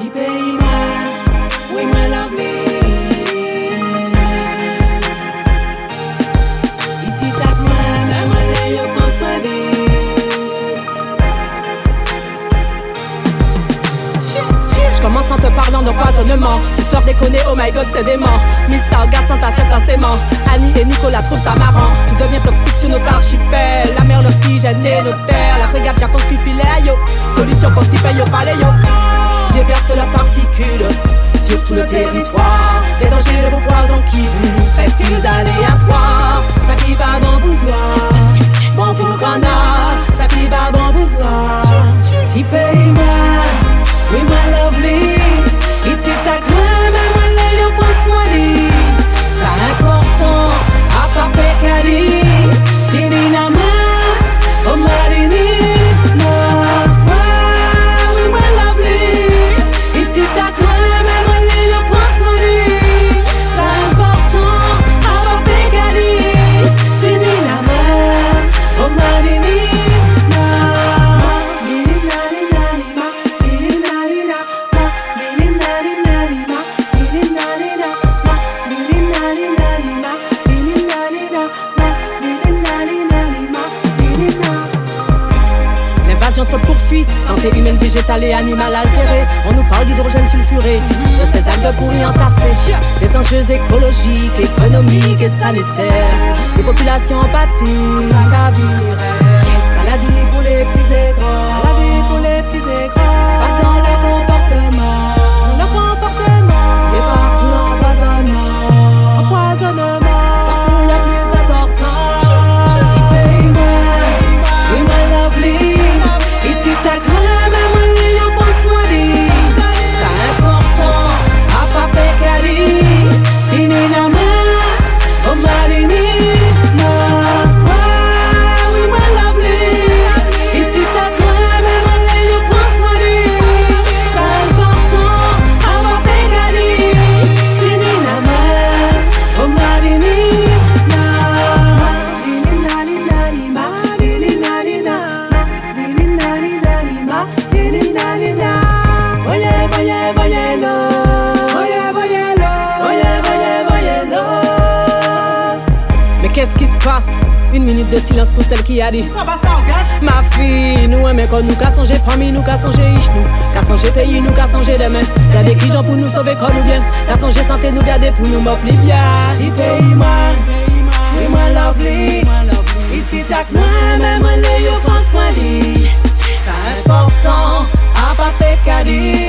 Je commence en te parlant d'empoisonnement. Tu déconner, oh my god c'est dément Mister garçon t'accepte insément Annie et Nicolas trouvent ça marrant. Tout devient toxique sur notre archipel. La mer, l'oxygène et nos terres. La frégate Japonski filet, yo Solution pour t'y paye au palais, yo. se poursuit. Santé humaine, végétale et animale altérée. On nous parle d'hydrogène sulfuré, de ces algues pourries entassées. Des enjeux écologiques, économiques et sanitaires. Les populations pâtissent, Qu'est-ce qui se passe? Une minute de silence pour celle qui a dit. Ma fille, nous aimons quand nous qu'à songer famille, nous qu'à songer ish, nous qu'à songer pays, nous qu'à songer demain Gardez qui gens pour nous sauver quand nous bien Qu'à songer santé, nous garder pour nous m'opli bien. Si pays moi, oui moi lovely. Iti tak moi, même les yo pense moi dit C'est important, à pas pécadis